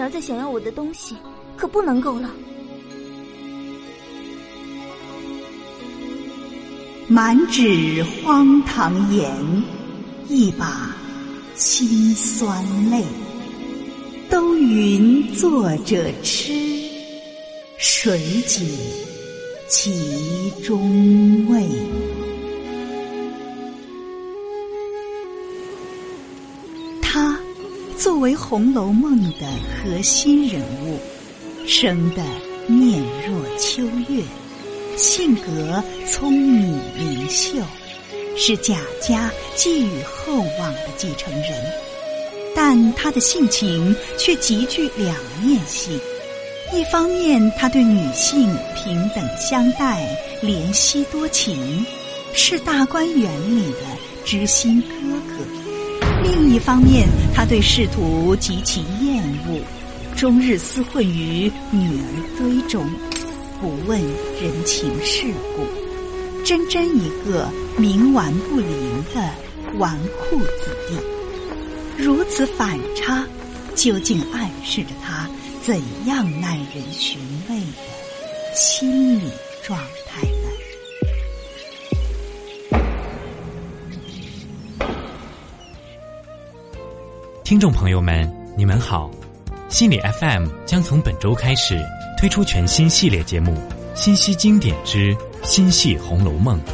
儿再想要我的东西，可不能够了。满纸荒唐言，一把辛酸泪。都云作者痴，谁解其中味？他作为《红楼梦》的核心人物，生得面若秋月。性格聪明灵秀，是贾家寄予厚望的继承人，但他的性情却极具两面性。一方面，他对女性平等相待、怜惜多情，是大观园里的知心哥哥；另一方面，他对仕途极其厌恶，终日厮混于女儿堆中。不问人情世故，真真一个冥顽不灵的纨绔子弟。如此反差，究竟暗示着他怎样耐人寻味的心理状态听众朋友们，你们好，心理 FM 将从本周开始。推出全新系列节目《新析经典之心系红楼梦》，《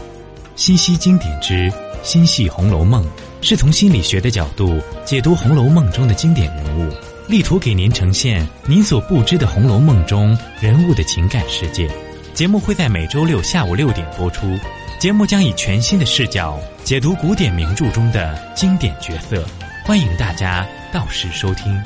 新析经典之心系红楼梦》是从心理学的角度解读《红楼梦》中的经典人物，力图给您呈现您所不知的《红楼梦》中人物的情感世界。节目会在每周六下午六点播出。节目将以全新的视角解读古典名著中的经典角色，欢迎大家到时收听。